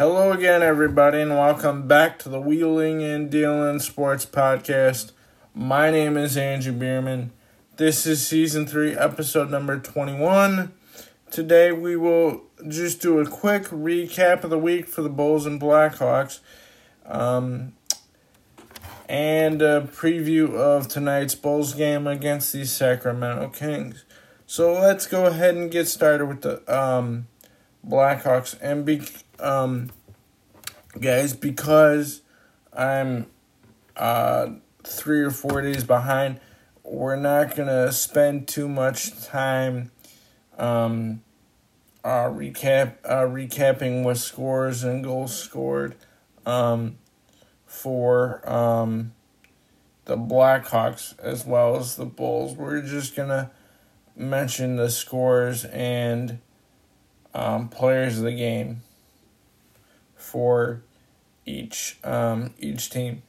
Hello again, everybody, and welcome back to the Wheeling and Dealing Sports Podcast. My name is Andrew Bierman. This is season three, episode number 21. Today, we will just do a quick recap of the week for the Bulls and Blackhawks um, and a preview of tonight's Bulls game against the Sacramento Kings. So, let's go ahead and get started with the um, Blackhawks. And be, um, guys, because I'm uh, three or four days behind, we're not gonna spend too much time um, uh, recap uh, recapping with scores and goals scored um, for um, the Blackhawks as well as the Bulls. We're just gonna mention the scores and um, players of the game for each um, each team.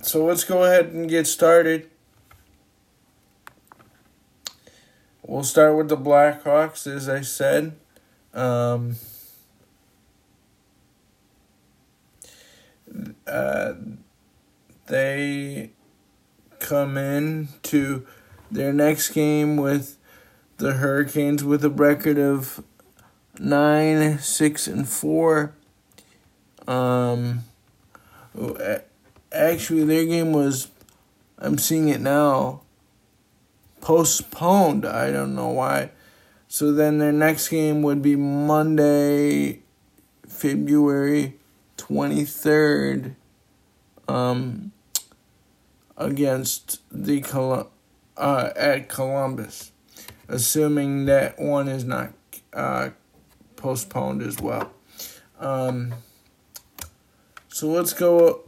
So let's go ahead and get started. We'll start with the Blackhawks, as I said. Um, uh, they come in to their next game with the Hurricanes with a record of nine, six, and four. Um, actually, their game was. I'm seeing it now. Postponed. I don't know why. So then their next game would be Monday, February twenty third. Um, against the Col- uh, at Columbus, assuming that one is not uh, postponed as well. Um, so let's go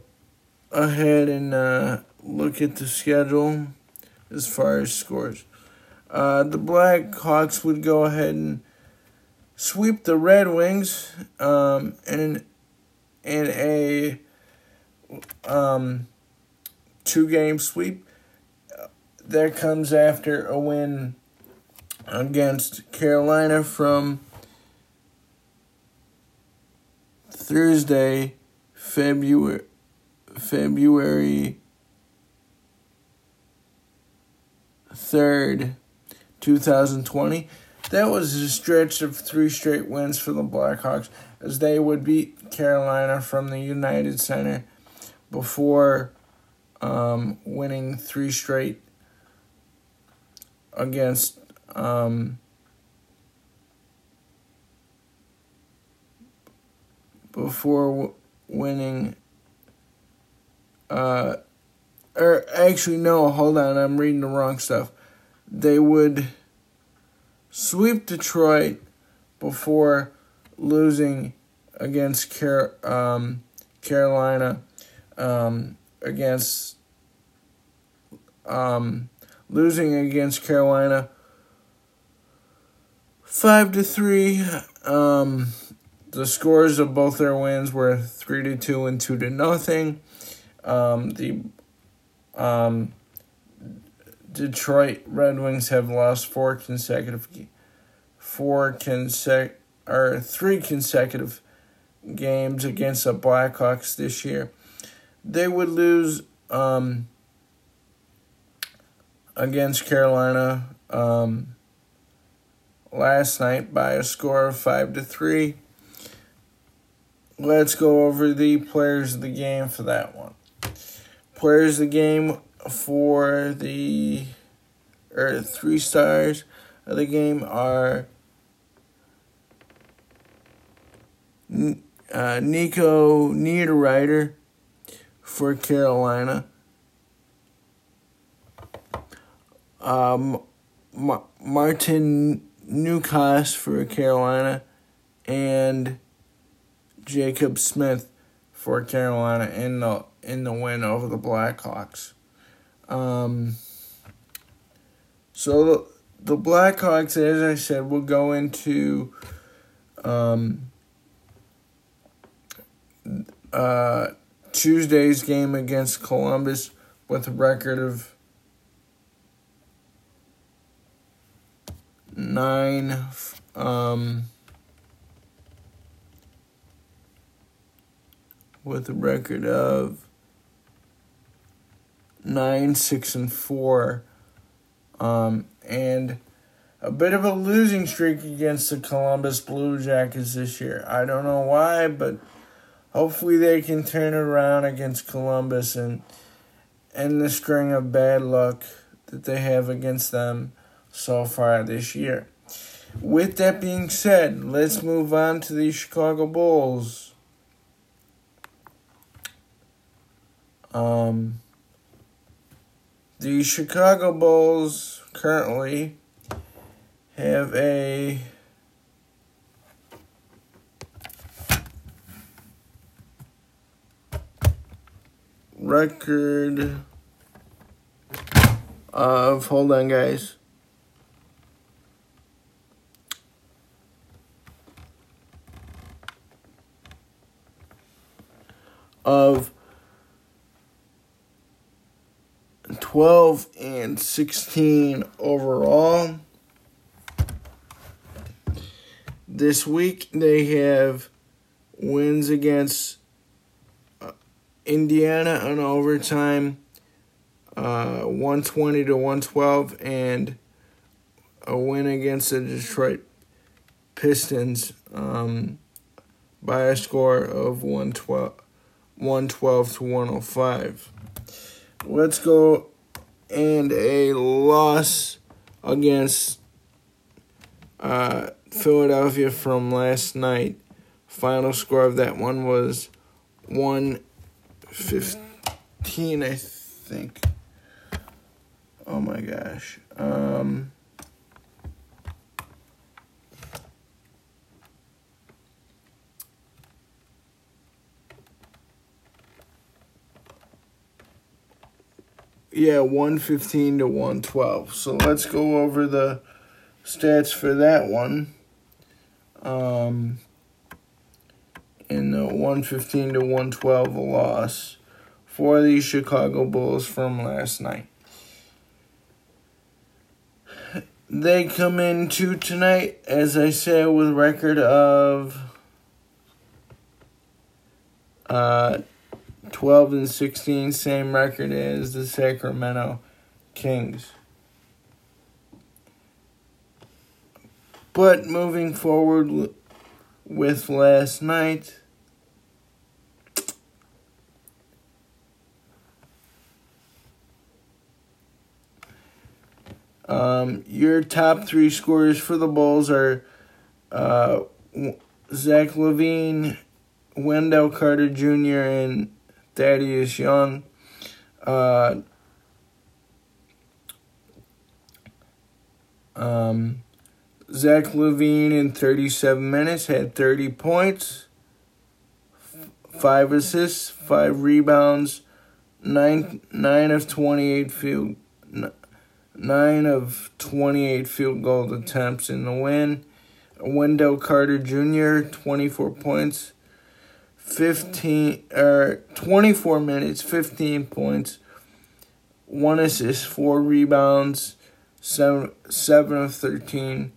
ahead and uh, look at the schedule as far as scores. Uh, the Blackhawks would go ahead and sweep the Red Wings um, in, in a um, two game sweep. That comes after a win against Carolina from Thursday, February February third, two thousand twenty. That was a stretch of three straight wins for the Blackhawks as they would beat Carolina from the United Center before um, winning three straight against um, before winning. Uh, or actually, no, hold on, I'm reading the wrong stuff. They would sweep Detroit before losing against Car- um, Carolina, um, against um, losing against Carolina five to three. Um, the scores of both their wins were three to two and two to nothing. Um, the um, Detroit Red Wings have lost four consecutive, four consec or three consecutive games against the Blackhawks this year. They would lose um, against Carolina um, last night by a score of five to three. Let's go over the players of the game for that one. Players of the game for the or three stars of the game are uh, Nico Niederreiter for Carolina. Um, Ma- Martin Necas for Carolina, and Jacob Smith for Carolina in the in the win over the Blackhawks. Um, so the, Blackhawks, as I said, will go into um, uh, Tuesday's game against Columbus with a record of nine um, with a record of nine, six, and four, um, and a bit of a losing streak against the Columbus Blue Jackets this year. I don't know why, but hopefully they can turn around against Columbus and end the string of bad luck that they have against them so far this year. With that being said, let's move on to the Chicago Bulls. Um, the Chicago Bulls currently have a record of hold on guys. Of 12 and 16 overall. This week they have wins against uh, Indiana on overtime, uh, 120 to 112, and a win against the Detroit Pistons um, by a score of 112, 112 to 105. Let's go and a loss against uh, Philadelphia from last night. Final score of that one was 115, I think. Oh my gosh. Um, yeah, 115 to 112. So let's go over the stats for that one. Um, in the 115 to 112 loss for the Chicago Bulls from last night. They come into tonight, as I said, with record of uh, 12 and 16, same record as the Sacramento Kings. But moving forward with last night, um, your top three scorers for the Bulls are uh, Zach LaVine, Wendell Carter Jr., and Thaddeus Young. Uh, um, Zach LaVine in 37 minutes had 30 points, 5 assists, 5 rebounds, 9, nine of 28 field 9 of 28 field goal attempts in the win. Wendell Carter Jr. 24 points, 15 or er, 24 minutes, 15 points, one assist, four rebounds, seven seven of 13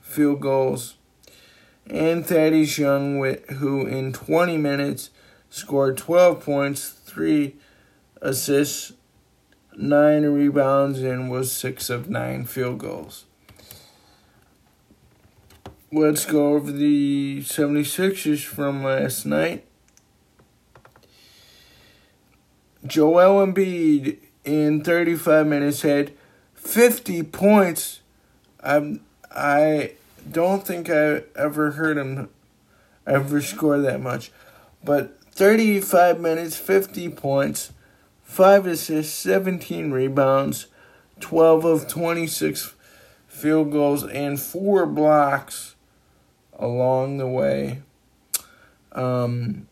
field goals. And Thaddeus Young, who in 20 minutes scored 12 points, three assists, nine rebounds, and was six of nine field goals. Let's go over the 76ers from last night. Joel Embiid in 35 minutes had 50 points. I I don't think I ever heard him ever score that much. But 35 minutes, 50 points, 5 assists, 17 rebounds, 12 of 26 field goals, and 4 blocks along the way. Um,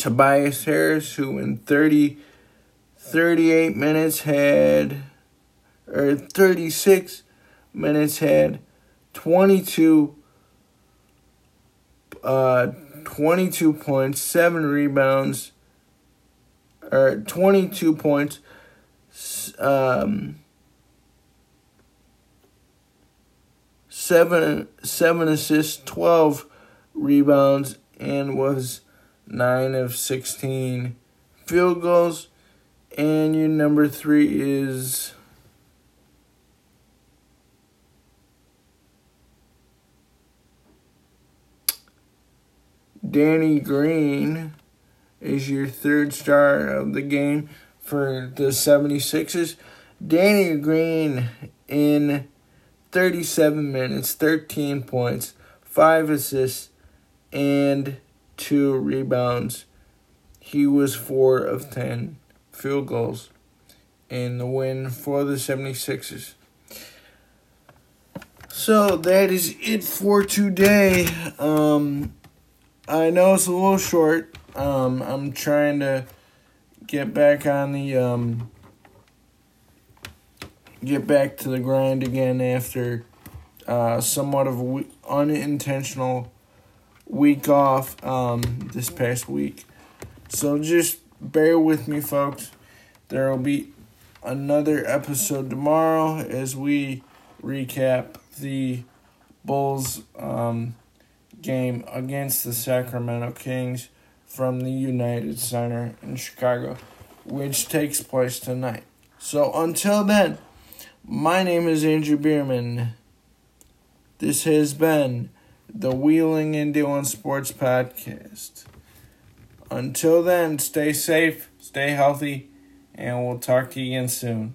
Tobias Harris, who in 30, 38 minutes had, or 36 minutes had 22, uh, 22 points, 7 rebounds, or 22 points, um, seven seven assists, twelve rebounds, and was 9 of 16 field goals. And your number three is. Danny Green is your third star of the game for the 76ers. Danny Green in 37 minutes, 13 points, 5 assists, and 2 rebounds. He was 4 of 10 field goals in the win for the 76ers. So that is it for today. Um, I know it's a little short. Um, I'm trying to get back on the um, get back to the grind again after uh, somewhat of an unintentional week off um, this past week. So just bear with me, folks. There will be another episode tomorrow as we recap the Bulls um, game against the Sacramento Kings from the United Center in Chicago, which takes place tonight. So until then, my name is Andrew Bierman. This has been the Wheeling and Dealing Sports Podcast. Until then, stay safe, stay healthy, and we'll talk to you again soon.